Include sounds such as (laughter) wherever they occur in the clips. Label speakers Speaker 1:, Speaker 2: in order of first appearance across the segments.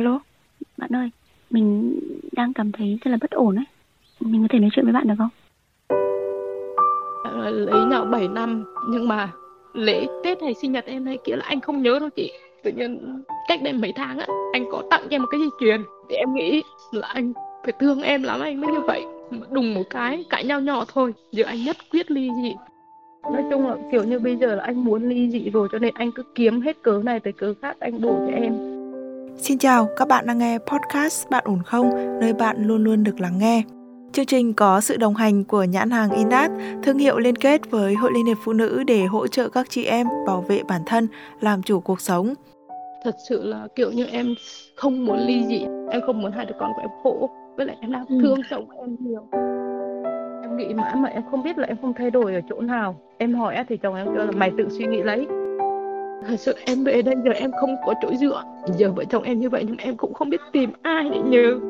Speaker 1: alo, bạn ơi, mình đang cảm thấy rất là bất ổn ấy. Mình có thể nói chuyện với bạn được không?
Speaker 2: lấy nhau 7 năm nhưng mà lễ Tết hay sinh nhật em hay kia là anh không nhớ đâu chị. Tự nhiên cách đây mấy tháng á, anh có tặng cho em một cái dây chuyền thì em nghĩ là anh phải thương em lắm anh mới như vậy. Đùng một cái cãi nhau nhỏ thôi, giờ anh nhất quyết ly dị. Nói chung là kiểu như bây giờ là anh muốn ly dị rồi cho nên anh cứ kiếm hết cớ này tới cớ khác anh đổ cho em.
Speaker 3: Xin chào, các bạn đang nghe podcast Bạn ổn không, nơi bạn luôn luôn được lắng nghe. Chương trình có sự đồng hành của nhãn hàng Inat, thương hiệu liên kết với Hội Liên hiệp Phụ nữ để hỗ trợ các chị em bảo vệ bản thân, làm chủ cuộc sống.
Speaker 2: Thật sự là kiểu như em không muốn ly dị, em không muốn hai đứa con của em khổ, với lại em đang ừ. thương chồng em nhiều. Em nghĩ mãi mà em không biết là em không thay đổi ở chỗ nào. Em hỏi thì chồng em kêu là mày tự suy nghĩ lấy thật sự em về đây giờ em không có chỗ dựa. Giờ vợ chồng em như vậy nhưng em cũng không biết tìm ai để nhờ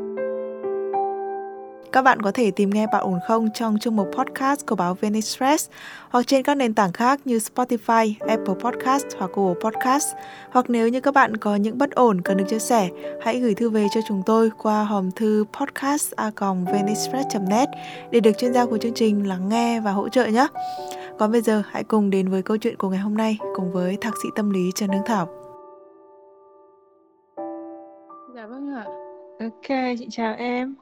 Speaker 3: các bạn có thể tìm nghe Bạn ổn không trong chương mục podcast của báo VN Express hoặc trên các nền tảng khác như Spotify, Apple Podcast hoặc Google Podcast. Hoặc nếu như các bạn có những bất ổn cần được chia sẻ, hãy gửi thư về cho chúng tôi qua hòm thư podcast@vnexpress.net để được chuyên gia của chương trình lắng nghe và hỗ trợ nhé. Còn bây giờ hãy cùng đến với câu chuyện của ngày hôm nay cùng với thạc sĩ tâm lý Trần Hương Thảo.
Speaker 2: Dạ vâng ạ.
Speaker 3: Ok, chị chào em.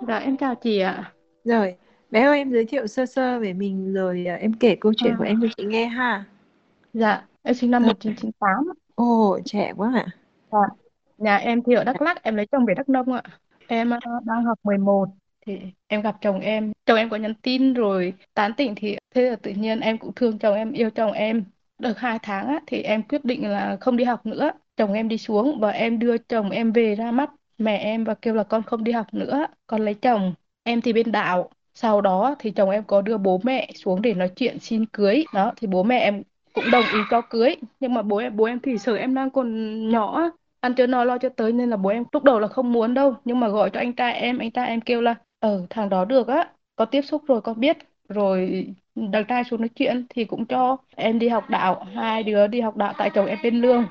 Speaker 2: Dạ em chào chị ạ.
Speaker 3: Rồi, bé ơi em giới thiệu sơ sơ về mình rồi à, em kể câu chuyện à. của em cho chị nghe ha.
Speaker 2: Dạ, em sinh năm 1998.
Speaker 3: Ồ, trẻ quá ạ.
Speaker 2: Dạ. Nhà em thì ở Đắk Lắk, em lấy chồng về Đắk Nông ạ. Em uh, đang học 11 thì em gặp chồng em, chồng em có nhắn tin rồi tán tỉnh thì thế là tự nhiên em cũng thương chồng em, yêu chồng em. Được hai tháng á, thì em quyết định là không đi học nữa. Chồng em đi xuống và em đưa chồng em về ra mắt mẹ em và kêu là con không đi học nữa, con lấy chồng. Em thì bên đạo. Sau đó thì chồng em có đưa bố mẹ xuống để nói chuyện xin cưới. Đó thì bố mẹ em cũng đồng ý cho cưới. Nhưng mà bố em bố em thì sợ em đang còn nhỏ ăn chưa no lo cho tới nên là bố em lúc đầu là không muốn đâu nhưng mà gọi cho anh trai em anh trai em kêu là ờ thằng đó được á có tiếp xúc rồi con biết rồi đằng trai xuống nói chuyện thì cũng cho em đi học đạo hai đứa đi học đạo tại chồng em bên lương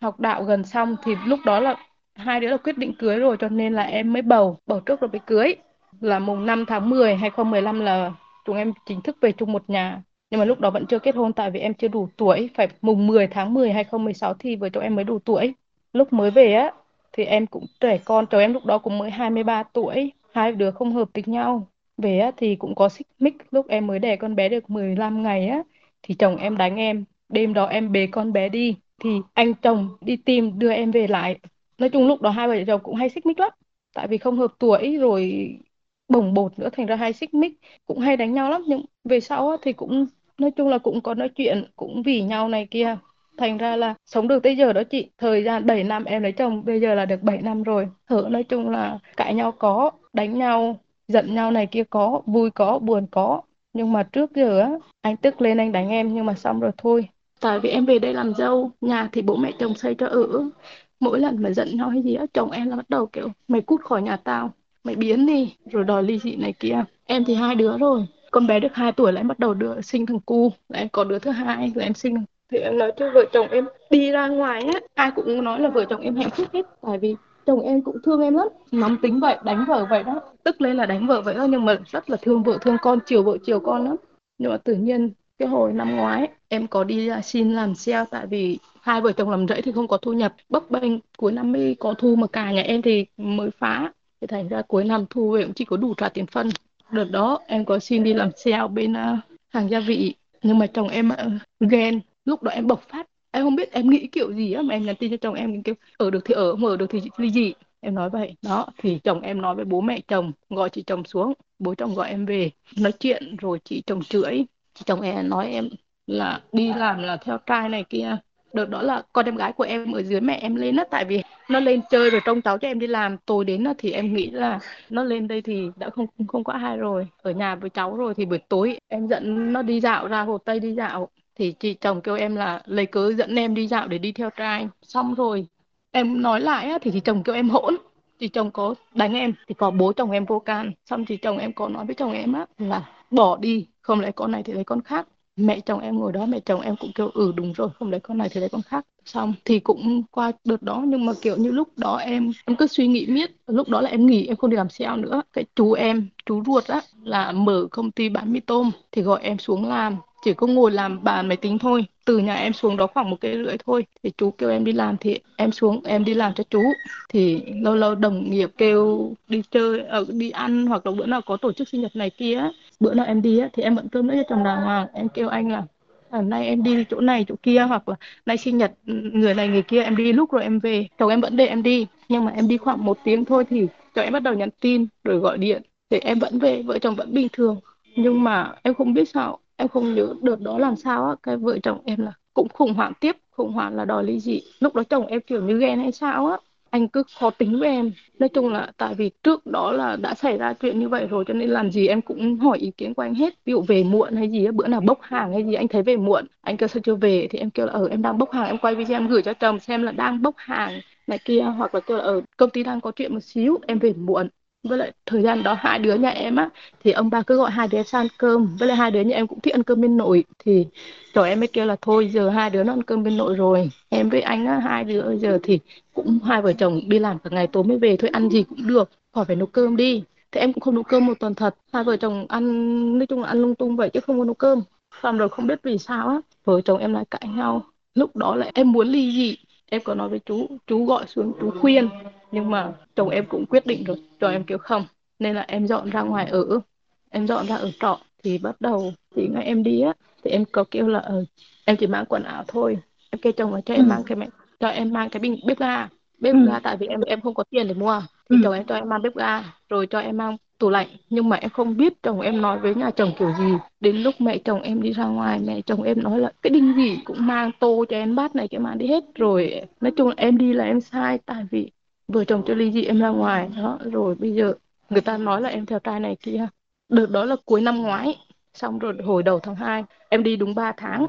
Speaker 2: học đạo gần xong thì lúc đó là hai đứa là quyết định cưới rồi, cho nên là em mới bầu. Bầu trước rồi mới cưới. Là mùng 5 tháng 10 2015 là chúng em chính thức về chung một nhà. Nhưng mà lúc đó vẫn chưa kết hôn, tại vì em chưa đủ tuổi. Phải mùng 10 tháng 10 2016 thì vợ chồng em mới đủ tuổi. Lúc mới về á, thì em cũng trẻ con. Chồng em lúc đó cũng mới 23 tuổi. Hai đứa không hợp tính nhau. Về á, thì cũng có xích mích. Lúc em mới đẻ con bé được 15 ngày á, thì chồng em đánh em. Đêm đó em bế con bé đi. Thì anh chồng đi tìm đưa em về lại nói chung lúc đó hai vợ chồng cũng hay xích mích lắm. Tại vì không hợp tuổi rồi bồng bột nữa, thành ra hay xích mích. Cũng hay đánh nhau lắm, nhưng về sau á thì cũng, nói chung là cũng có nói chuyện, cũng vì nhau này kia. Thành ra là sống được tới giờ đó chị. Thời gian 7 năm em lấy chồng, bây giờ là được 7 năm rồi. Thử nói chung là cãi nhau có, đánh nhau, giận nhau này kia có, vui có, buồn có. Nhưng mà trước giờ á, anh tức lên anh đánh em, nhưng mà xong rồi thôi. Tại vì em về đây làm dâu, nhà thì bố mẹ chồng xây cho ở mỗi lần mà giận hay gì á chồng em là bắt đầu kiểu mày cút khỏi nhà tao mày biến đi rồi đòi ly dị này kia. Em thì hai đứa rồi con bé được 2 tuổi là em bắt đầu đưa sinh thằng cu là em có đứa thứ hai là em sinh thì em nói cho vợ chồng em đi ra ngoài á. Ai cũng nói là vợ chồng em hạnh phúc hết tại vì chồng em cũng thương em lắm. Nóng tính vậy đánh vợ vậy đó. Tức lên là đánh vợ vậy đó nhưng mà rất là thương vợ thương con chiều vợ chiều con lắm. Nhưng mà tự nhiên cái hồi năm ngoái em có đi xin làm sale tại vì hai vợ chồng làm rẫy thì không có thu nhập bấp bênh. Cuối năm mới có thu mà cả nhà em thì mới phá. Thì thành ra cuối năm thu về cũng chỉ có đủ trả tiền phân. Đợt đó em có xin đi làm sale bên uh, hàng gia vị. Nhưng mà chồng em uh, ghen. Lúc đó em bộc phát. Em không biết em nghĩ kiểu gì á mà em nhắn tin cho chồng em kêu ở được thì ở mà ở được thì ly gì em nói vậy. Đó thì chồng em nói với bố mẹ chồng gọi chị chồng xuống. Bố chồng gọi em về. Nói chuyện rồi chị chồng chửi. Chị chồng em nói em là đi làm là theo trai này kia đợt đó là con em gái của em ở dưới mẹ em lên á tại vì nó lên chơi rồi trông cháu cho em đi làm. Tối đến thì em nghĩ là nó lên đây thì đã không không có ai rồi. Ở nhà với cháu rồi thì buổi tối em dẫn nó đi dạo ra hồ tây đi dạo. Thì chị chồng kêu em là lấy cớ dẫn em đi dạo để đi theo trai. Xong rồi em nói lại á, thì chị chồng kêu em hỗn. Chị chồng có đánh em thì có bố chồng em vô can. Xong chị chồng em có nói với chồng em á là bỏ đi không lấy con này thì lấy con khác? Mẹ chồng em ngồi đó, mẹ chồng em cũng kêu ừ đúng rồi không lấy con này thì lấy con khác. Xong thì cũng qua đợt đó, nhưng mà, kiểu như, lúc đó em em cứ suy nghĩ miết, lúc đó là em nghỉ, em không đi làm sale nữa. Cái chú em, chú ruột á, là mở công ty bán mì tôm, thì gọi em xuống làm, chỉ có ngồi làm bàn máy tính thôi. Từ nhà em xuống đó khoảng một cây rưỡi thôi, thì chú kêu em đi làm, thì em xuống, em đi làm cho chú. Thì lâu lâu đồng nghiệp kêu đi chơi ở đi ăn, hoặc là bữa nào có tổ chức sinh nhật này kia bữa nào em đi á, thì em vẫn cơm nữa cho chồng đàng hoàng. Em kêu anh là à, nay em đi chỗ này chỗ kia hoặc là nay sinh nhật ừ, người này người kia em đi lúc rồi em về. Chồng em vẫn để em đi nhưng mà em đi khoảng một tiếng thôi thì chồng em bắt đầu nhắn tin rồi gọi điện để em vẫn về. Vợ chồng vẫn bình thường. Nhưng mà em không biết sao em không nhớ đợt đó làm sao á. Cái vợ chồng em là cũng khủng hoảng tiếp khủng hoảng là đòi ly dị. Lúc đó chồng em kiểu như ghen hay sao á anh cứ khó tính với em. Nói chung là tại vì trước đó là đã xảy ra chuyện như vậy rồi cho nên làm gì em cũng hỏi ý kiến của anh hết. Ví dụ về muộn hay gì bữa nào bốc hàng hay gì anh thấy về muộn anh kêu sao chưa về thì em kêu là ở ừ, em đang bốc hàng em quay video em gửi cho chồng xem là đang bốc hàng này kia. Hoặc là kêu là ở ừ, công ty đang có chuyện một xíu em về muộn với lại thời gian đó hai đứa nhà em á, thì ông bà cứ gọi hai đứa sang cơm. Với lại hai đứa nhà em cũng thích ăn cơm bên nội. Thì rồi em mới kêu là thôi, giờ hai đứa nó ăn cơm bên nội rồi. Em với anh á, hai đứa giờ thì cũng hai vợ chồng đi làm cả ngày tối mới về. Thôi, ăn gì cũng được, khỏi phải nấu cơm đi. Thì em cũng không nấu cơm một tuần thật. Hai vợ chồng ăn, nói chung là ăn lung tung vậy chứ không có nấu cơm. Xong rồi không biết vì sao á, vợ chồng em lại cãi nhau. Lúc đó là em muốn ly dị. Em có nói với chú chú gọi xuống, chú khuyên nhưng mà chồng em cũng quyết định rồi. Cho em kêu không. Nên là em dọn ra ngoài ở. Em dọn ra ở trọ. Thì bắt đầu thì ngày em đi á. Thì em có kêu là ờ, em chỉ mang quần áo thôi. Em kêu chồng là cho em ừ. mang cái mẹ cho em mang cái bình bếp ga. Bếp ừ. ga tại vì em em không có tiền để mua. Thì ừ. chồng em cho em mang bếp ga rồi cho em mang tủ lạnh. Nhưng mà em không biết chồng em nói với nhà chồng kiểu gì. Đến lúc mẹ chồng em đi ra ngoài mẹ chồng em nói là cái đinh gì cũng mang tô cho em bát này cái mang đi hết. Rồi nói chung là em đi là em sai. Tại vì vợ chồng chưa ly dị em ra ngoài đó rồi bây giờ người ta nói là em theo trai này kia. Đợt đó là cuối năm ngoái xong rồi hồi đầu tháng 2 em đi đúng 3 tháng.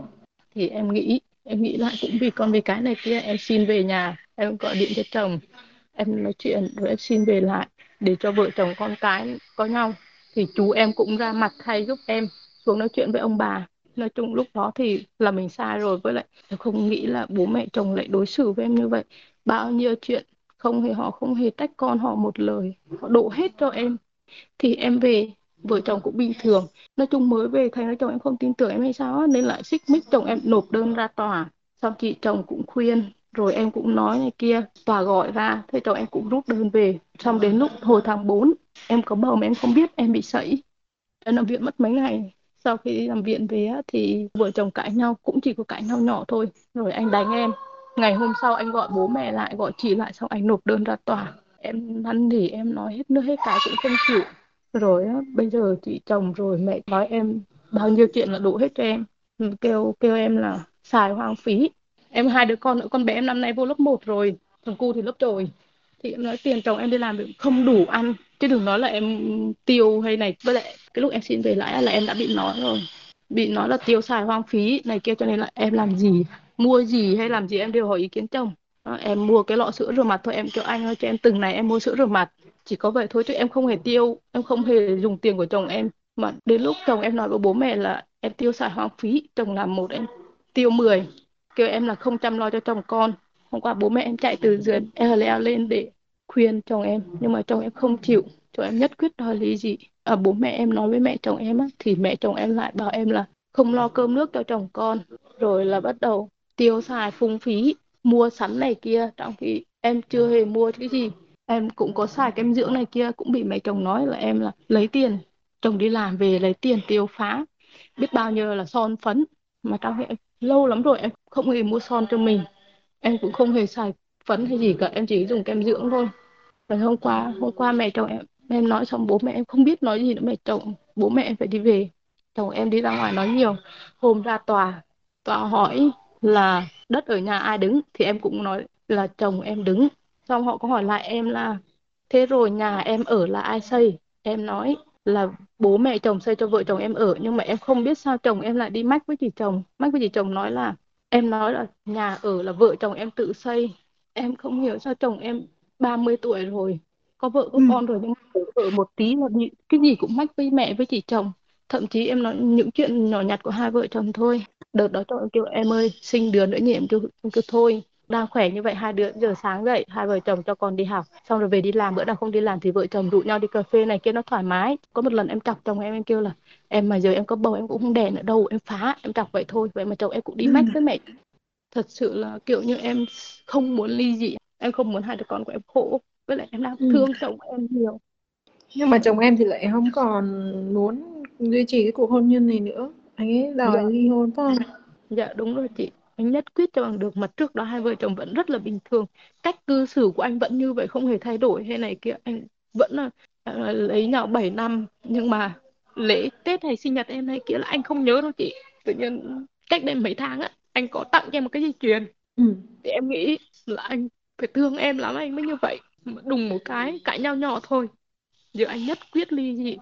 Speaker 2: Thì em nghĩ em nghĩ lại cũng vì con vì cái này kia em xin về nhà em gọi điện cho chồng. Em nói chuyện rồi em xin về lại để cho vợ chồng con cái có nhau. Thì chú em cũng ra mặt thay giúp em xuống nói chuyện với ông bà. Nói chung lúc đó thì là mình sai rồi với lại em không nghĩ là bố mẹ chồng lại đối xử với em như vậy. Bao nhiêu chuyện không hề họ không hề trách con họ một lời. Họ đổ hết cho em, thì em về, vợ chồng cũng bình thường. Nói chung mới về thầy nói chồng em không tin tưởng em hay sao nên lại xích mích chồng em nộp đơn ra tòa. Xong chị chồng cũng khuyên, rồi em cũng nói này kia, tòa gọi ra, thế chồng em cũng rút đơn về. Xong đến lúc hồi tháng 4 em có bầu mà em không biết, em bị sẩy. Em nằm viện mất mấy ngày. Sau khi nằm viện về thì vợ chồng cãi nhau, cũng chỉ có cãi nhau nhỏ thôi. Rồi anh đánh em ngày hôm sau anh gọi bố mẹ lại, gọi chị lại xong anh nộp đơn ra tòa. Em năn nỉ em nói hết nước hết cái cũng không chịu. Rồi bây giờ chị chồng rồi, mẹ nói em bao nhiêu chuyện là đủ hết cho em. Kêu kêu em là xài hoang phí. Em hai đứa con nữa, con bé em năm nay vô lớp 1 rồi, thằng cu thì lớp rồi. Thì em nói tiền chồng em đi làm không đủ ăn. Chứ đừng nói là em tiêu hay này. Với lại cái lúc em xin về lại là em đã bị nói rồi. Bị nói là tiêu xài hoang phí này kia cho nên là em làm gì? Mua gì hay làm gì em đều hỏi ý kiến chồng. Đó, em mua cái lọ sữa rửa mặt thôi. Em kêu anh ơi cho em từng này em mua sữa rửa mặt. Chỉ có vậy thôi chứ em không hề tiêu. Em không hề dùng tiền của chồng em. Mà đến lúc chồng em nói với bố mẹ là em tiêu xài hoang phí chồng làm một em tiêu 10 kêu em là không chăm lo cho chồng con. Hôm qua bố mẹ em chạy từ dưới em leo lên để khuyên chồng em nhưng mà chồng em không chịu. Chồng em nhất quyết đòi lý dị. À, bố mẹ em nói với mẹ chồng em á, thì mẹ chồng em lại bảo em là không lo cơm nước cho chồng con. Rồi là bắt đầu tiêu xài phung phí mua sắm này kia. Trong khi em chưa hề mua cái gì. Em cũng có xài kem dưỡng này kia cũng bị mẹ chồng nói là em là lấy tiền. Chồng đi làm về lấy tiền tiêu phá. Biết bao nhiêu là son phấn. Mà trong khi lâu lắm rồi em không hề mua son cho mình. Em cũng không hề xài phấn hay gì cả. Em chỉ dùng kem dưỡng thôi. Và hôm qua hôm qua mẹ chồng em em nói xong bố mẹ em không biết nói gì nữa. Mẹ chồng bố mẹ em phải đi về. Chồng em đi ra ngoài nói nhiều. Hôm ra tòa tòa hỏi là đất ở nhà ai đứng thì em cũng nói là chồng em đứng. Xong họ có hỏi lại em là thế rồi nhà em ở là ai xây? Em nói là bố mẹ chồng xây cho vợ chồng em ở nhưng mà em không biết sao chồng em lại đi mách với chị chồng. Mách với chị chồng nói là em nói là nhà ở là vợ chồng em tự xây. Em không hiểu sao chồng em 30 tuổi rồi có vợ có ừ. con rồi nhưng mà vợ một tí là cái gì cũng mách với mẹ với chị chồng thậm chí em nói những chuyện nhỏ nhặt của hai vợ chồng thôi. Đợt đó chồng em kêu em ơi sinh đứa nữa nhỉ? Em kêu, em kêu thôi đang khỏe như vậy hai đứa giờ sáng dậy hai vợ chồng cho con đi học xong rồi về đi làm bữa nào không đi làm thì vợ chồng rủ nhau đi cà phê này kia nó thoải mái. Có một lần em chọc chồng em em kêu là em mà giờ em có bầu em cũng không đẻ nữa đâu em phá em chọc vậy thôi vậy mà chồng em cũng đi mách với mẹ. Thật sự là kiểu như em không muốn ly dị em không muốn hai đứa con của em khổ. Với lại em đang
Speaker 4: Ừ.
Speaker 2: thương chồng em nhiều
Speaker 4: Nhưng mà chồng em thì lại không còn muốn duy trì cái cuộc hôn nhân này nữa. Anh ấy đòi
Speaker 2: Dạ.
Speaker 4: ly hôn phải không?
Speaker 2: Dạ đúng rồi chị. Anh nhất quyết cho bằng được mà trước đó hai vợ chồng vẫn rất là bình thường. Cách cư xử của anh vẫn như vậy không hề thay đổi hay này kia. Anh vẫn là à, lấy nhau 7 năm nhưng mà lễ Tết hay sinh nhật em hay kia là anh không nhớ đâu chị. Tự nhiên cách đây mấy tháng á anh có tặng cho em một cái dây chuyền
Speaker 4: Ừ.
Speaker 2: thì em nghĩ là anh phải thương em lắm anh mới như vậy. Đùng một cái cãi nhau nhỏ thôi giữa anh nhất, quyết ly dị.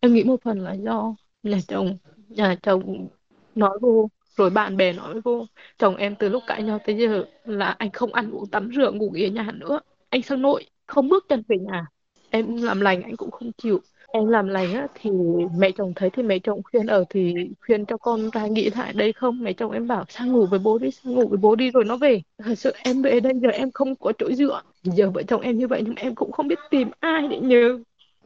Speaker 2: Em nghĩ một phần là do nhà chồng nhà chồng nói vô, rồi bạn bè nói vô. Chồng em từ lúc cãi nhau tới giờ là anh không ăn uống tắm rửa, ngủ nghỉ ở nhà nữa. Anh sang nội, không bước chân về nhà. Em làm lành, anh cũng không chịu. Em làm lành á, thì mẹ chồng thấy thì mẹ chồng khuyên ở thì khuyên cho con ra nghĩ lại đây không? Mẹ chồng em bảo, sang ngủ với bố đi, sang ngủ với bố đi rồi nó về. Thật sự em về đây giờ em không có chỗ dựa. Giờ vợ chồng em như vậy nhưng em cũng không biết tìm ai để nhờ.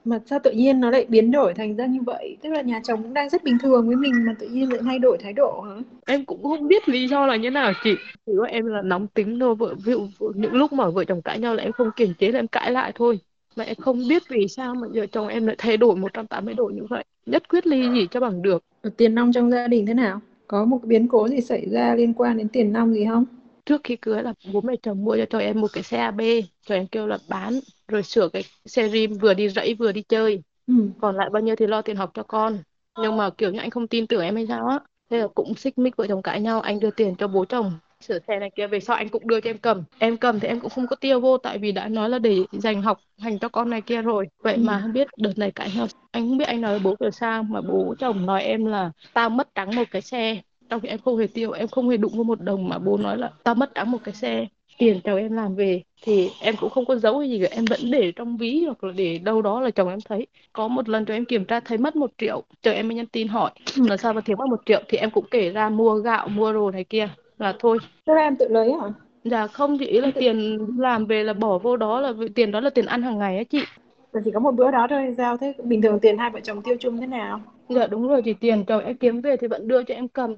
Speaker 4: Mà sao tự nhiên nó lại biến đổi thành ra như vậy? Tức là nhà chồng cũng đang rất bình thường với mình mà tự nhiên lại thay đổi thái độ hả?
Speaker 2: em cũng không biết lý do là như nào chị chỉ có em là nóng tính thôi vợ ví dụ những lúc mà vợ chồng cãi nhau là em không kiềm chế là em cãi lại thôi mà em không biết vì sao mà vợ chồng em lại thay đổi 180 độ như vậy nhất quyết ly gì cho bằng được
Speaker 4: tiền nong trong gia đình thế nào? Có một biến cố gì xảy ra liên quan đến tiền nong gì không?
Speaker 2: Trước khi cưới là bố mẹ chồng mua cho cho em một cái xe AB cho em kêu là bán rồi sửa cái xe rim vừa đi rẫy vừa đi chơi.
Speaker 4: Ừ.
Speaker 2: còn lại bao nhiêu thì lo tiền học cho con. Nhưng mà kiểu như anh không tin tưởng em hay sao á. Thế là cũng xích mích vợ chồng cãi nhau anh đưa tiền cho bố chồng. Sửa xe này kia về sau anh cũng đưa cho em cầm. Em cầm thì em cũng không có tiêu vô tại vì đã nói là để dành học hành cho con này kia rồi. Vậy
Speaker 4: Ừ.
Speaker 2: mà không biết đợt này cãi nhau anh không biết anh nói bố kiểu sao mà bố chồng nói em là tao mất trắng một cái xe trong khi em không hề tiêu em không hề đụng vào một đồng mà bố nói là tao mất trắng một cái xe tiền chồng em làm về thì em cũng không có giấu hay gì cả em vẫn để trong ví hoặc là để đâu đó là chồng em thấy có một lần cho em kiểm tra thấy mất một triệu chồng em mới nhắn tin hỏi là sao mà thiếu mất một triệu thì em cũng kể ra mua gạo mua đồ này kia là thôi
Speaker 4: Thế là em tự lấy hả?
Speaker 2: dạ không chỉ ý là tiền làm về là bỏ vô đó là tiền đó là tiền ăn hàng ngày á chị
Speaker 4: Là chỉ có một bữa đó thôi sao? Thế bình thường tiền hai vợ chồng tiêu chung thế nào?
Speaker 2: dạ đúng rồi thì tiền chồng em kiếm về thì vẫn đưa cho em cầm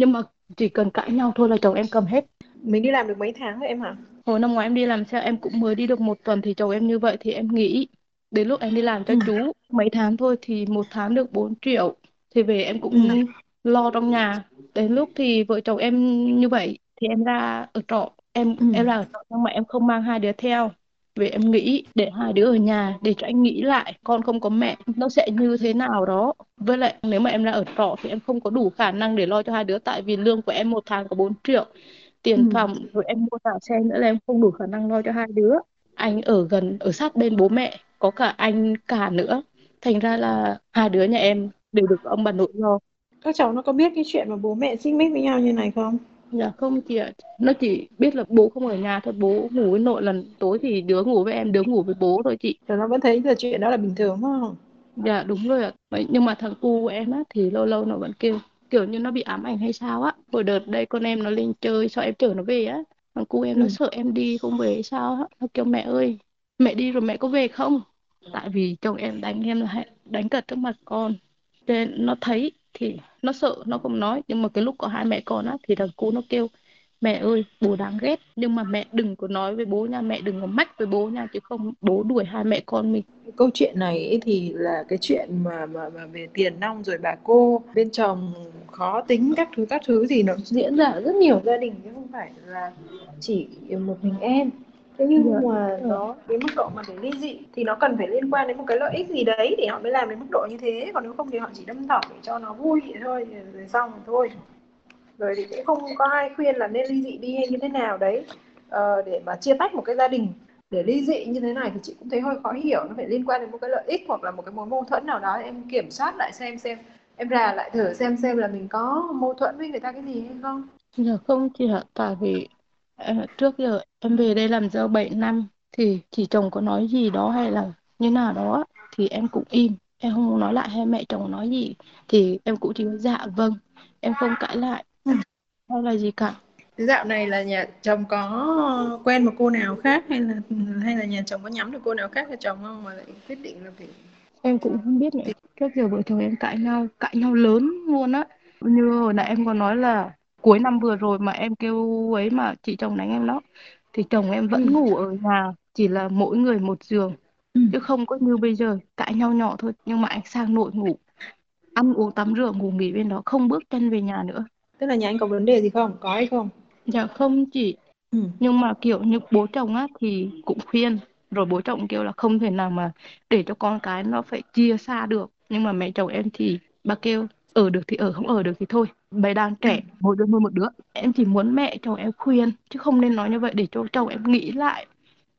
Speaker 2: nhưng mà chỉ cần cãi nhau thôi là chồng em cầm hết
Speaker 4: Mình đi làm được mấy tháng rồi em hả?
Speaker 2: hồi năm ngoái em đi làm xe em cũng mới đi được một tuần thì chồng em như vậy thì em nghĩ đến lúc em đi làm cho
Speaker 4: Ừ.
Speaker 2: chú mấy tháng thôi thì một tháng được 4 triệu thì về em cũng
Speaker 4: Ừ.
Speaker 2: lo trong nhà đến lúc thì vợ chồng em như vậy thì em ra ở trọ em
Speaker 4: Ừ.
Speaker 2: em ra ở trọ nhưng mà em không mang hai đứa theo vì em nghĩ để hai đứa ở nhà để cho anh nghĩ lại con không có mẹ nó sẽ như thế nào đó. Với lại nếu mà em ra ở trọ thì em không có đủ khả năng để lo cho hai đứa tại vì lương của em một tháng có 4 triệu. Tiền
Speaker 4: Ừ.
Speaker 2: phòng rồi em mua cả xe nữa là em không đủ khả năng lo cho hai đứa. Anh ở gần ở sát bên bố mẹ có cả anh cả nữa. Thành ra là hai đứa nhà em đều được ông bà nội lo.
Speaker 4: Các cháu nó có biết cái chuyện mà bố mẹ xích mích với nhau như này không?
Speaker 2: Dạ không chị ạ. Nó chỉ biết là bố không ở nhà thôi bố ngủ với nội lần tối thì đứa ngủ với em đứa ngủ với bố thôi chị.
Speaker 4: Rồi nó vẫn thấy là chuyện đó là bình thường không?
Speaker 2: dạ đúng rồi ạ. Vậy nhưng mà thằng cu của em á thì lâu lâu nó vẫn kêu kiểu như nó bị ám ảnh hay sao á. Hồi đợt đây con em nó lên chơi sao em chở nó về á. Thằng cu em nó
Speaker 4: Ừ.
Speaker 2: sợ em đi không về hay sao á. Nó kêu mẹ ơi mẹ đi rồi mẹ có về không? Tại vì chồng em đánh em là đánh cật trước mặt con. Nên nó thấy thì nó sợ, nó không nói. Nhưng mà cái lúc có hai mẹ con á, thì thằng cu nó kêu, mẹ ơi, bố đáng ghét. Nhưng mà mẹ đừng có nói với bố nha. Mẹ đừng có mách với bố nha, chứ không bố đuổi hai mẹ con mình.
Speaker 4: Câu chuyện này thì là cái chuyện mà mà mà về tiền nong rồi bà cô bên chồng khó tính các thứ các thứ thì nó diễn ra ở rất nhiều gia đình chứ không phải là chỉ một mình em. Thế nhưng
Speaker 2: Dạ.
Speaker 4: mà nó cái mức độ mà để ly dị thì nó cần phải liên quan đến một cái lợi ích gì đấy thì họ mới làm đến mức độ như thế. Còn nếu không thì họ chỉ đâm thọc để cho nó vui vậy thôi rồi xong rồi thôi. Rồi thì cũng không có ai khuyên là nên ly dị đi hay như thế nào đấy. Ờ, để mà chia tách một cái gia đình để ly dị như thế này thì chị cũng thấy hơi khó hiểu. Nó phải liên quan đến một cái lợi ích hoặc là một cái mối mâu thuẫn nào đó. Em kiểm soát lại xem xem em rà lại thử xem xem là mình có mâu thuẫn với người ta cái gì hay không.
Speaker 2: Dạ không chị ạ, tại vì ờ, trước giờ em về đây làm dâu 7 năm thì chị chồng có nói gì đó hay là như nào đó thì em cũng im. em không nói lại hay mẹ chồng nói gì thì em cũng chỉ dạ vâng. Em không cãi lại (laughs) hay là gì cả.
Speaker 4: Dạo này là nhà chồng có quen một cô nào khác hay là hay là nhà chồng có nhắm được cô nào khác cho chồng không mà lại quyết định là phải
Speaker 2: em cũng không biết nữa. Trước giờ vợ chồng em cãi nhau cãi nhau lớn luôn á. Như hồi nãy em có nói là cuối năm vừa rồi mà em kêu ấy mà chị chồng đánh em đó. Thì chồng em vẫn ừ. ngủ ở nhà chỉ là mỗi người một giường ừ. chứ không có như bây giờ cãi nhau nhỏ thôi. Nhưng mà anh sang nội ngủ ăn uống tắm rửa ngủ nghỉ bên đó không bước chân về nhà nữa.
Speaker 4: Tức là nhà anh có vấn đề gì không? Có hay không?
Speaker 2: Dạ không chị. Ừ. nhưng mà kiểu như bố chồng á thì cũng khuyên. Rồi bố chồng kêu là không thể nào mà để cho con cái nó phải chia xa được. Nhưng mà mẹ chồng em thì bà kêu ở được thì ở không ở được thì thôi. Bé đang trẻ ừ. mỗi đứa nuôi một đứa. Em chỉ muốn mẹ chồng em khuyên chứ không nên nói như vậy để cho chồng em nghĩ lại.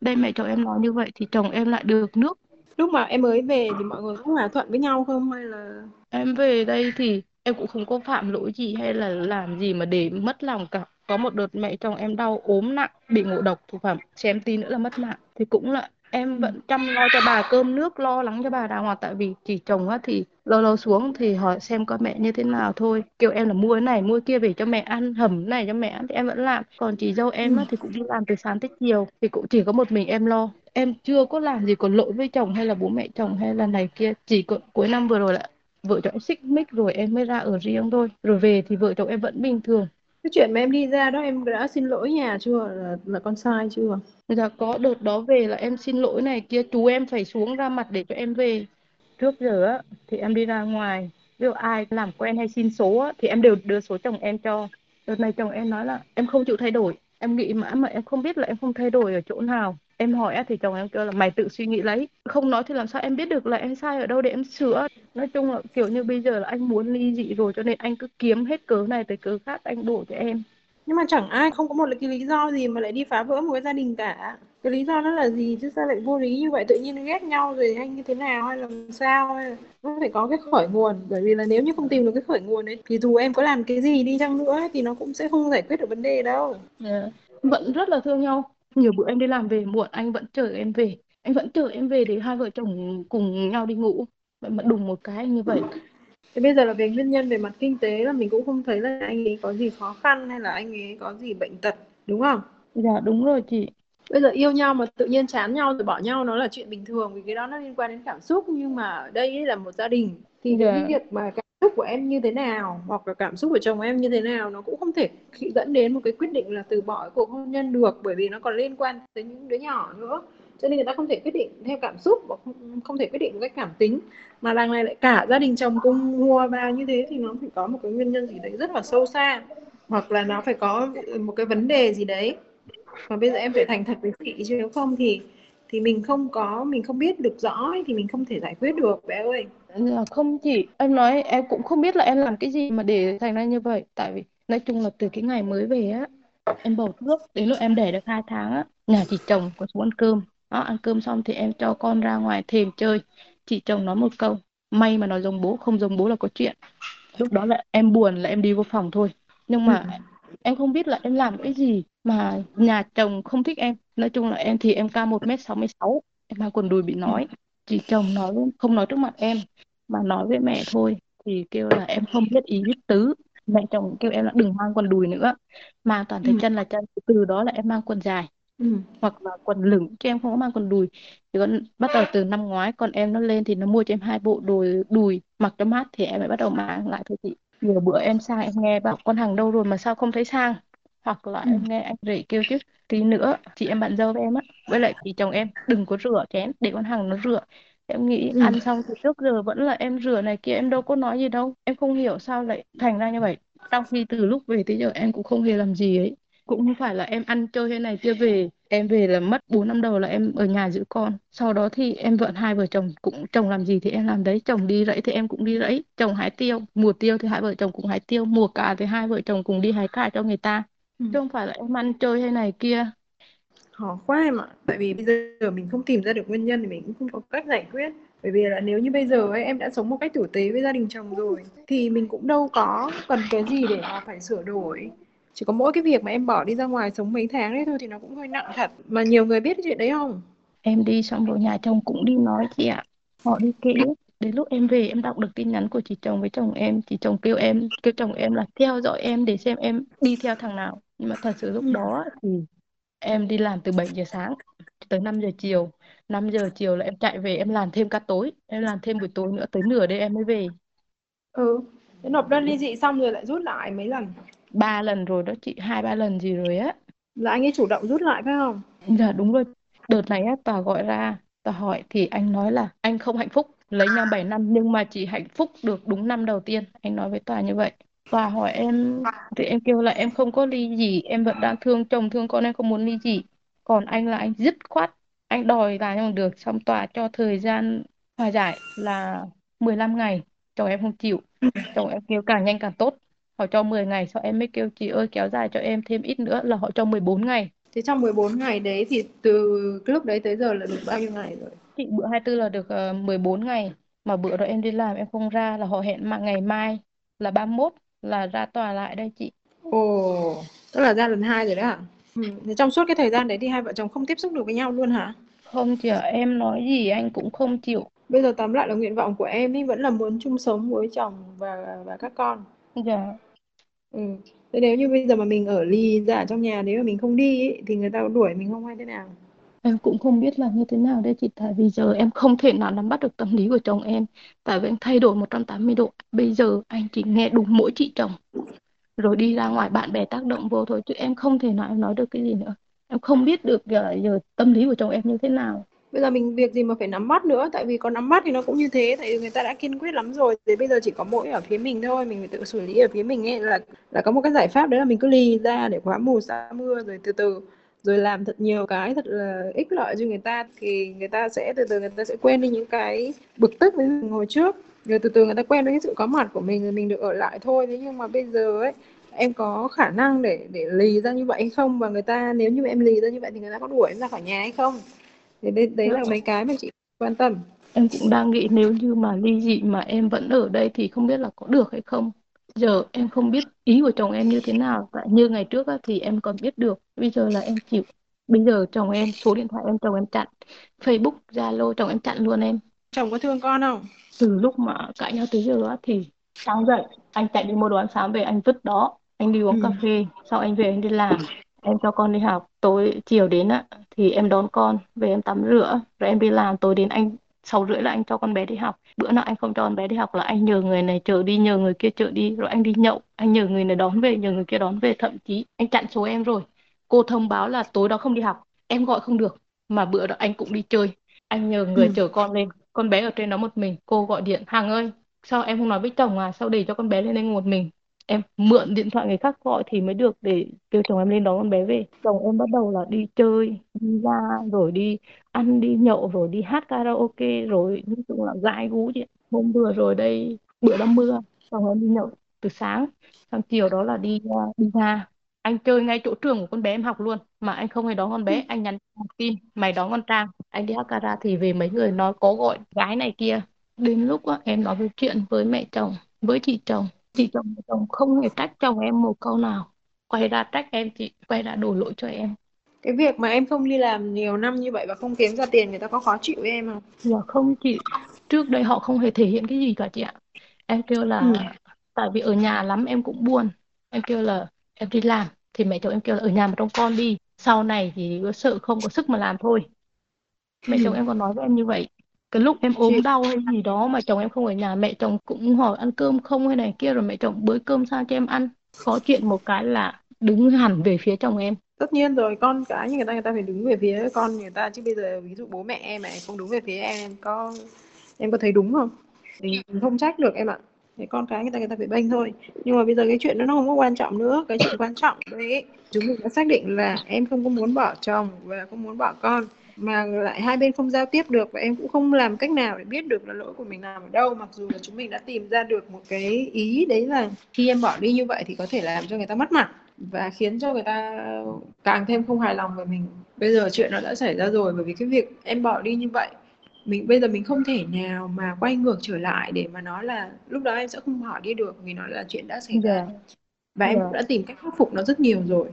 Speaker 2: Đây mẹ chồng em nói như vậy thì chồng em lại được nước.
Speaker 4: Lúc mà em mới về thì mọi người cũng hòa thuận với nhau không hay là?
Speaker 2: Em về đây thì em cũng không có phạm lỗi gì hay là làm gì mà để mất lòng cả. Có một đợt mẹ chồng em đau ốm nặng bị ngộ độc thực phẩm xem tin nữa là mất mạng. Thì cũng là em vẫn chăm lo cho bà cơm nước lo lắng cho bà đàng hoàng tại vì chỉ chồng á thì lâu lâu xuống thì hỏi xem con mẹ như thế nào thôi. Kêu em là mua cái này mua kia về cho mẹ ăn hầm này cho mẹ ăn thì em vẫn làm. Còn chị dâu em á thì cũng đi làm từ sáng tới chiều thì cũng chỉ có một mình em lo. Em chưa có làm gì có lỗi với chồng hay là bố mẹ chồng hay là này kia. Chỉ có cuối năm vừa rồi là vợ chồng xích mích rồi em mới ra ở riêng thôi. Rồi về thì vợ chồng em vẫn bình thường
Speaker 4: cái chuyện mà em đi ra đó em đã xin lỗi nhà chưa? Là, là con sai chưa?
Speaker 2: Dạ có đợt đó về là em xin lỗi này kia chú em phải xuống ra mặt để cho em về. Trước giờ á thì em đi ra ngoài. Ví dụ ai làm quen hay xin số á, thì em đều đưa số chồng em cho. Đợt này chồng em nói là em không chịu thay đổi. Em nghĩ mãi mà em không biết là em không thay đổi ở chỗ nào em hỏi thì chồng em kêu là mày tự suy nghĩ lấy. Không nói thì làm sao em biết được là em sai ở đâu để em sửa. Nói chung là kiểu như bây giờ là anh muốn ly dị rồi cho nên anh cứ kiếm hết cớ này tới cớ khác anh đổ cho em.
Speaker 4: Nhưng mà chẳng ai không có một cái lý do gì mà lại đi phá vỡ một cái gia đình cả. Cái lý do nó là gì? Chứ sao lại vô lý như vậy? Tự nhiên ghét nhau rồi anh như thế nào hay là sao? Hay là nó phải có cái khởi nguồn? Bởi vì là nếu như không tìm được cái khởi nguồn ấy thì dù em có làm cái gì đi chăng nữa thì nó cũng sẽ không giải quyết được vấn đề đâu.
Speaker 2: Yeah. Dạ. vẫn rất là thương nhau nhiều bữa em đi làm về muộn anh vẫn chờ em về anh vẫn chờ em về để hai vợ chồng cùng nhau đi ngủ vậy mà đùng một cái như vậy
Speaker 4: Thế bây giờ là về nguyên nhân về mặt kinh tế là mình cũng không thấy là anh ấy có gì khó khăn hay là anh ấy có gì bệnh tật đúng không?
Speaker 2: Dạ đúng rồi chị.
Speaker 4: Bây giờ yêu nhau mà tự nhiên chán nhau rồi bỏ nhau nó là chuyện bình thường vì cái đó nó liên quan đến cảm xúc nhưng mà ở đây là một gia đình thì dạ. cái việc mà cảm xúc của em như thế nào hoặc là cảm xúc của chồng em như thế nào nó cũng không thể dẫn đến một cái quyết định là từ bỏ cuộc hôn nhân được bởi vì nó còn liên quan tới những đứa nhỏ nữa. Cho nên người ta không thể quyết định theo cảm xúc và không, không thể quyết định một cách cảm tính. Mà đằng này lại cả gia đình chồng cùng mua vào như thế thì nó phải có một cái nguyên nhân gì đấy rất là sâu xa hoặc là nó phải có một cái vấn đề gì đấy. Và bây giờ em phải thành thật với chị chứ nếu không thì thì mình không có mình không biết được rõ thì mình không thể giải quyết được. Bé ơi!
Speaker 2: Là không chỉ em nói em cũng không biết là em làm cái gì mà để thành ra như vậy. Tại vì nói chung là từ cái ngày mới về á em bầu thuốc đến lúc em để được hai tháng á nhà chị chồng có xuống ăn cơm. Đó ăn cơm xong thì em cho con ra ngoài thềm chơi. Chị chồng nói một câu may mà nói giống bố không giống bố là có chuyện. Lúc đó là em buồn là em đi vô phòng thôi. Nhưng mà ừ. em không biết là em làm cái gì mà nhà chồng không thích em. Nói chung là em thì em cao một m sáu mươi sáu em mang quần đùi bị nói chị chồng nói không nói trước mặt em mà nói với mẹ thôi. Thì kêu là em không biết ý biết tứ. Mẹ chồng kêu em là đừng mang quần đùi nữa. Mang toàn thấy ừ. chân là chân từ đó là em mang quần dài. Ừ. hoặc là quần lửng chứ em không có mang quần đùi. Thì con bắt đầu từ năm ngoái con em nó lên thì nó mua cho em hai bộ đùi đùi mặc cho mát thì em mới bắt đầu mang lại thôi chị. Nhiều bữa em sang em nghe bảo con hàng đâu rồi mà sao không thấy sang hoặc là ừ. em nghe anh rể kêu chứ. Tí nữa chị em bạn dâu với em á với lại chị chồng em đừng có rửa chén để con hàng nó rửa. Em nghĩ ừ. ăn xong thì trước giờ vẫn là em rửa này kia em đâu có nói gì đâu. Em không hiểu sao lại thành ra như vậy. Trong khi từ lúc về tới giờ em cũng không hề làm gì ấy. Cũng không phải là em ăn chơi hay này kia về em về là mất 4 năm đầu là em ở nhà giữ con. Sau đó thì em vợ hai vợ chồng cũng chồng làm gì thì em làm đấy. Chồng đi rẫy thì em cũng đi rẫy. Chồng hái tiêu mùa tiêu thì hai vợ chồng cũng hái tiêu mùa cà thì hai vợ chồng cùng đi hái cà cho người ta ừ. chứ không phải là em ăn chơi hay này kia.
Speaker 4: Khó quá em ạ. Tại vì bây giờ mình không tìm ra được nguyên nhân thì mình cũng không có cách giải quyết. Bởi vì là nếu như bây giờ ấy, em đã sống một cách tử tế với gia đình chồng rồi thì mình cũng đâu có cần cái gì để mà phải sửa đổi. Chỉ có mỗi cái việc mà em bỏ đi ra ngoài sống mấy tháng đấy thôi thì nó cũng hơi nặng thật. Mà nhiều người biết cái chuyện đấy không?
Speaker 2: Em đi xong rồi nhà chồng cũng đi nói chị ạ. Họ đi kỹ đến lúc em về em đọc được tin nhắn của chị chồng với chồng em. Chị chồng kêu em kêu chồng em là theo dõi em để xem em đi theo thằng nào nhưng mà thật sự lúc đó thì em đi làm từ 7 giờ sáng tới 5 giờ chiều. 5 giờ chiều là em chạy về em làm thêm cả tối em làm thêm buổi tối nữa tới nửa đêm em mới về.
Speaker 4: Ừ. Thế nộp đơn ly dị xong rồi lại rút lại mấy lần?
Speaker 2: Ba lần rồi đó chị hai ba lần gì rồi á.
Speaker 4: Là anh ấy chủ động rút lại phải không?
Speaker 2: Dạ đúng rồi. Đợt này á tòa gọi ra tòa hỏi thì anh nói là anh không hạnh phúc lấy nhau 7 năm nhưng mà chỉ hạnh phúc được đúng năm đầu tiên. Anh nói với tòa như vậy tòa hỏi em thì em kêu là em không có ly dị em vẫn đang thương chồng thương con em không muốn ly dị. Còn anh là anh dứt khoát anh đòi là mà được. Xong tòa cho thời gian hòa giải là 15 ngày. Chồng em không chịu. Chồng em kêu càng nhanh càng tốt. Họ cho 10 ngày sau em mới kêu chị ơi kéo dài cho em thêm ít nữa. Là họ cho 14 ngày.
Speaker 4: Thế trong 14 ngày đấy thì từ cái lúc đấy tới giờ là được bao nhiêu ngày rồi?
Speaker 2: Chị bữa 24 là được uh, 14 ngày. Mà bữa đó em đi làm em không ra là họ hẹn mà ngày mai là 31 là ra tòa lại đây chị.
Speaker 4: Ồ tức là ra lần hai rồi đấy hả ừ. thế trong suốt cái thời gian đấy thì hai vợ chồng không tiếp xúc được với nhau luôn hả?
Speaker 2: Không chị ạ em nói gì anh cũng không chịu.
Speaker 4: Bây giờ tóm lại là nguyện vọng của em ấy vẫn là muốn chung sống với chồng và và các con.
Speaker 2: Dạ.
Speaker 4: Ừ. thế nếu như bây giờ mà mình ở lì ra ở trong nhà nếu mà mình không đi ấy, thì người ta đuổi mình không hay thế nào
Speaker 2: em cũng không biết là như thế nào đây chị tại vì giờ em không thể nào nắm bắt được tâm lý của chồng em. Tại vì anh thay đổi 180 độ bây giờ anh chỉ nghe đúng mỗi chị chồng rồi đi ra ngoài bạn bè tác động vô thôi chứ em không thể nào em nói được cái gì nữa. Em không biết được giờ, giờ tâm lý của chồng em như thế nào.
Speaker 4: Bây giờ mình việc gì mà phải nắm bắt nữa? Tại vì có nắm bắt thì nó cũng như thế tại vì người ta đã kiên quyết lắm rồi. Thì bây giờ chỉ có mỗi ở phía mình thôi mình phải tự xử lý ở phía mình ấy là là có một cái giải pháp đấy là mình cứ lì ra để khóa mù xa mưa rồi từ từ rồi làm thật nhiều cái thật là ích lợi cho người ta thì người ta sẽ từ từ người ta sẽ quên đi những cái bực tức với ngồi hồi trước. Rồi từ từ người ta quen với cái sự có mặt của mình rồi mình được ở lại thôi. Thế nhưng mà bây giờ ấy em có khả năng để để lì ra như vậy hay không? Và người ta nếu như em lì ra như vậy thì người ta có đuổi em ra khỏi nhà hay không? Thì đấy, đấy là mấy cái mà chị quan tâm.
Speaker 2: Em cũng đang nghĩ nếu như mà ly dị mà em vẫn ở đây thì không biết là có được hay không. Giờ em không biết ý của chồng em như thế nào? Tại như ngày trước á, thì em còn biết được. Bây giờ là em chịu. Bây giờ chồng em số điện thoại em chồng em chặn. Facebook Zalo chồng em chặn luôn em.
Speaker 4: Chồng có thương con không?
Speaker 2: Từ lúc mà cãi nhau tới giờ á, thì sáng dậy. Anh chạy đi mua đồ ăn sáng về anh vứt đó. Anh đi uống
Speaker 4: Ừ.
Speaker 2: cà phê. Sau anh về anh đi làm. Em cho con đi học. Tối chiều đến á thì em đón con. Về em tắm rửa. Rồi em đi làm. Tối đến anh sáu rưỡi là anh cho con bé đi học. Bữa nào anh không cho con bé đi học là anh nhờ người này chở đi nhờ người kia chở đi rồi anh đi nhậu. Anh nhờ người này đón về nhờ người kia đón về. Thậm chí anh chặn số em rồi. Cô thông báo là tối đó không đi học. Em gọi không được. Mà bữa đó anh cũng đi chơi. Anh nhờ người
Speaker 4: Ừ.
Speaker 2: chở con lên. Con bé ở trên đó một mình. Cô gọi điện. Hằng ơi sao em không nói với chồng à? Sao để cho con bé lên đây một mình? Em mượn điện thoại người khác gọi thì mới được để kêu chồng em lên đón con bé về. Chồng em bắt đầu là đi chơi đi ra rồi đi ăn đi nhậu rồi đi hát karaoke rồi nói chung là gái gú chị. Hôm vừa rồi đây bữa đó mưa chồng em đi nhậu từ sáng. Xong chiều đó là đi à, đi ra. Anh chơi ngay chỗ trường của con bé em học luôn mà anh không hề đón con bé. Anh nhắn tin mày đón con Trang. Anh đi hát karaoke thì về mấy người nói có gọi gái này kia. Đến lúc á, em nói với chuyện với mẹ chồng với chị chồng. Chị chồng chồng không hề trách chồng em một câu nào. Quay ra trách em chị quay ra đổ lỗi cho em
Speaker 4: cái việc mà em không đi làm nhiều năm như vậy và không kiếm ra tiền người ta có khó chịu với em không?
Speaker 2: Dạ không chị. Trước đây họ không hề thể hiện cái gì cả chị ạ. Em kêu là
Speaker 4: Ừ.
Speaker 2: tại vì ở nhà lắm em cũng buồn. Em kêu là em đi làm. Thì mẹ chồng em kêu là ở nhà mà trông con đi. Sau này thì sợ không có sức mà làm thôi. Mẹ chồng em còn nói với em như vậy. Cái lúc em ốm
Speaker 4: Chị-
Speaker 2: đau hay gì đó mà chồng em không ở nhà mẹ chồng cũng hỏi ăn cơm không hay này kia rồi mẹ chồng bới cơm sang cho em ăn. Có chuyện một cái là đứng hẳn về phía chồng em
Speaker 4: tất nhiên rồi, con cái như người ta người ta phải đứng về phía con người ta. Chứ bây giờ ví dụ bố mẹ em mà không đứng về phía em em có em có thấy đúng không? Mình không trách được em ạ. Thì con cái người ta người ta phải bênh thôi. Nhưng mà bây giờ cái chuyện đó nó không có quan trọng nữa. Cái chuyện quan trọng đấy chúng mình đã xác định là em không có muốn bỏ chồng và không muốn bỏ con. Mà lại hai bên không giao tiếp được và em cũng không làm cách nào để biết được là lỗi của mình nằm ở đâu. Mặc dù là chúng mình đã tìm ra được một cái ý đấy là khi em bỏ đi như vậy thì có thể làm cho người ta mất mặt và khiến cho người ta càng thêm không hài lòng về mình. Bây giờ chuyện nó đã xảy ra rồi bởi vì cái việc em bỏ đi như vậy mình bây giờ mình không thể nào mà quay ngược trở lại để mà nói là lúc đó em sẽ không bỏ đi được vì nó là chuyện đã xảy ra.
Speaker 2: Dạ.
Speaker 4: Và em
Speaker 2: Dạ.
Speaker 4: cũng đã tìm cách khắc phục nó rất nhiều rồi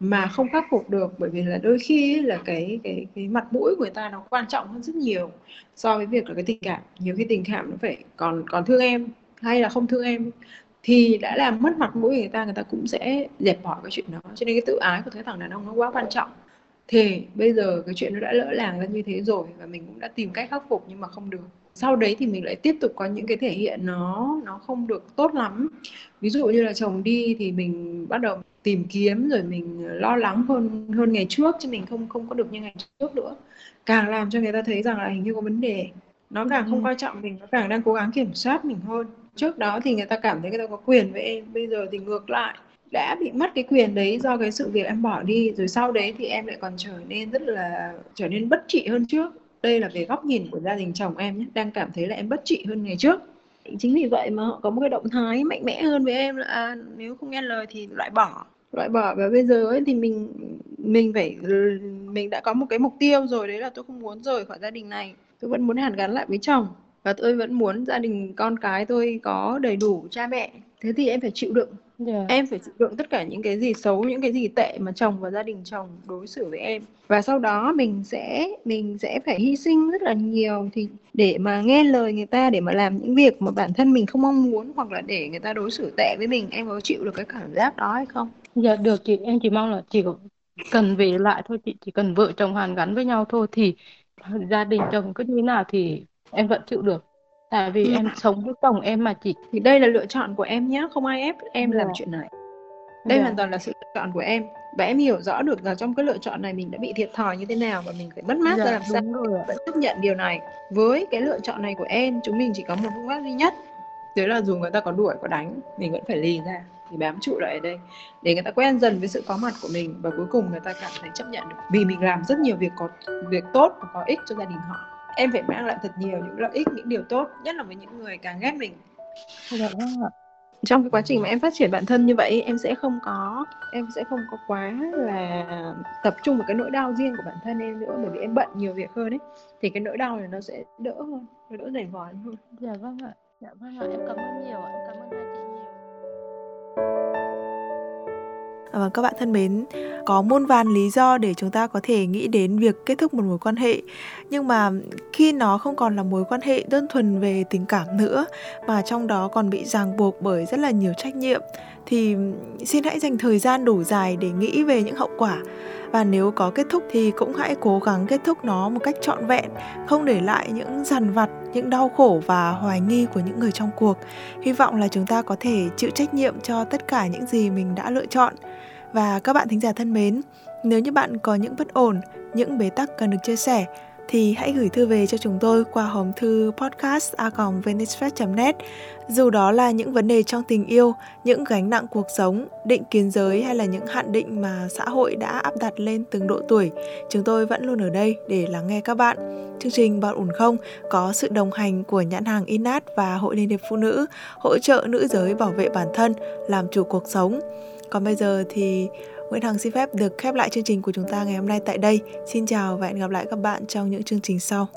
Speaker 4: mà không khắc phục được bởi vì là đôi khi là cái cái cái mặt mũi của người ta nó quan trọng hơn rất nhiều so với việc là cái tình cảm. Nhiều khi tình cảm nó phải còn còn thương em hay là không thương em thì đã làm mất mặt mũi người ta người ta cũng sẽ dẹp bỏ cái chuyện đó. Cho nên cái tự ái của cái thằng đàn ông nó quá quan trọng. Thì bây giờ cái chuyện nó đã lỡ làng ra như thế rồi và mình cũng đã tìm cách khắc phục nhưng mà không được. Sau đấy thì mình lại tiếp tục có những cái thể hiện nó nó không được tốt lắm. Ví dụ như là chồng đi thì mình bắt đầu tìm kiếm rồi mình lo lắng hơn hơn ngày trước chứ mình không không có được như ngày trước nữa. Càng làm cho người ta thấy rằng là hình như có vấn đề. Nó càng không ừ. coi trọng mình nó càng đang cố gắng kiểm soát mình hơn trước đó thì người ta cảm thấy người ta có quyền với em bây giờ thì ngược lại. Đã bị mất cái quyền đấy do cái sự việc em bỏ đi rồi sau đấy thì em lại còn trở nên rất là trở nên bất trị hơn trước. Đây là về góc nhìn của gia đình chồng em nhé đang cảm thấy là em bất trị hơn ngày trước. Chính vì vậy mà họ có một cái động thái mạnh mẽ hơn với em là à, nếu không nghe lời thì loại bỏ. Loại bỏ và bây giờ ấy thì mình mình phải mình đã có một cái mục tiêu rồi đấy là tôi không muốn rời khỏi gia đình này. Tôi vẫn muốn hàn gắn lại với chồng và tôi vẫn muốn gia đình con cái tôi có đầy đủ cha mẹ. Thế thì em phải chịu đựng. Yeah. Dạ. em phải chịu đựng tất cả những cái gì xấu những cái gì tệ mà chồng và gia đình chồng đối xử với em. Và sau đó mình sẽ mình sẽ phải hy sinh rất là nhiều thì để mà nghe lời người ta để mà làm những việc mà bản thân mình không mong muốn hoặc là để người ta đối xử tệ với mình. Em có chịu được cái cảm giác đó hay không?
Speaker 2: Dạ được chị. Em chỉ mong là chỉ cần về lại thôi. Chị chỉ cần vợ chồng hàn gắn với nhau thôi thì gia đình chồng cứ như nào thì em vẫn chịu được tại vì em sống với chồng em mà chị
Speaker 4: thì đây là lựa chọn của em nhé không ai ép em yeah. làm dạ. chuyện này đây yeah. hoàn toàn là sự lựa chọn của em và em hiểu rõ được là trong cái lựa chọn này mình đã bị thiệt thòi như thế nào và mình phải mất mát dạ, ra làm sao rồi. vẫn chấp nhận điều này với cái lựa chọn này của em chúng mình chỉ có một phương pháp duy nhất đấy là dù người ta có đuổi có đánh mình vẫn phải lì ra thì bám trụ lại ở đây để người ta quen dần với sự có mặt của mình và cuối cùng người ta cảm thấy chấp nhận được vì mình làm rất nhiều việc có việc tốt và có ích cho gia đình họ em phải mang lại thật nhiều những lợi ích những điều tốt nhất là với những người càng ghét mình. Dạ vâng trong cái quá trình mà em phát triển bản thân như vậy em sẽ không có em sẽ không có quá là tập trung vào cái nỗi đau riêng của bản thân em nữa bởi vì em bận nhiều việc hơn ấy. Thì cái nỗi đau này nó sẽ đỡ hơn nó đỡ dày vò hơn.
Speaker 2: Dạ vâng ạ. Dạ vâng ạ. Em cảm ơn nhiều ạ. Em cảm ơn hai chị nhiều
Speaker 3: và các bạn thân mến, có muôn vàn lý do để chúng ta có thể nghĩ đến việc kết thúc một mối quan hệ. Nhưng mà khi nó không còn là mối quan hệ đơn thuần về tình cảm nữa, mà trong đó còn bị ràng buộc bởi rất là nhiều trách nhiệm, thì xin hãy dành thời gian đủ dài để nghĩ về những hậu quả và nếu có kết thúc thì cũng hãy cố gắng kết thúc nó một cách trọn vẹn không để lại những dằn vặt những đau khổ và hoài nghi của những người trong cuộc. Hy vọng là chúng ta có thể chịu trách nhiệm cho tất cả những gì mình đã lựa chọn. Và các bạn thính giả thân mến, nếu như bạn có những bất ổn, những bế tắc cần được chia sẻ thì hãy gửi thư về cho chúng tôi qua hòm thư podcast net dù đó là những vấn đề trong tình yêu, những gánh nặng cuộc sống, định kiến giới hay là những hạn định mà xã hội đã áp đặt lên từng độ tuổi, chúng tôi vẫn luôn ở đây để lắng nghe các bạn. Chương trình Bạn ổn không có sự đồng hành của nhãn hàng Inat và Hội Liên hiệp Phụ nữ, hỗ trợ nữ giới bảo vệ bản thân, làm chủ cuộc sống. Còn bây giờ thì Nguyễn Hằng xin phép được khép lại chương trình của chúng ta ngày hôm nay tại đây. Xin chào và hẹn gặp lại các bạn trong những chương trình sau.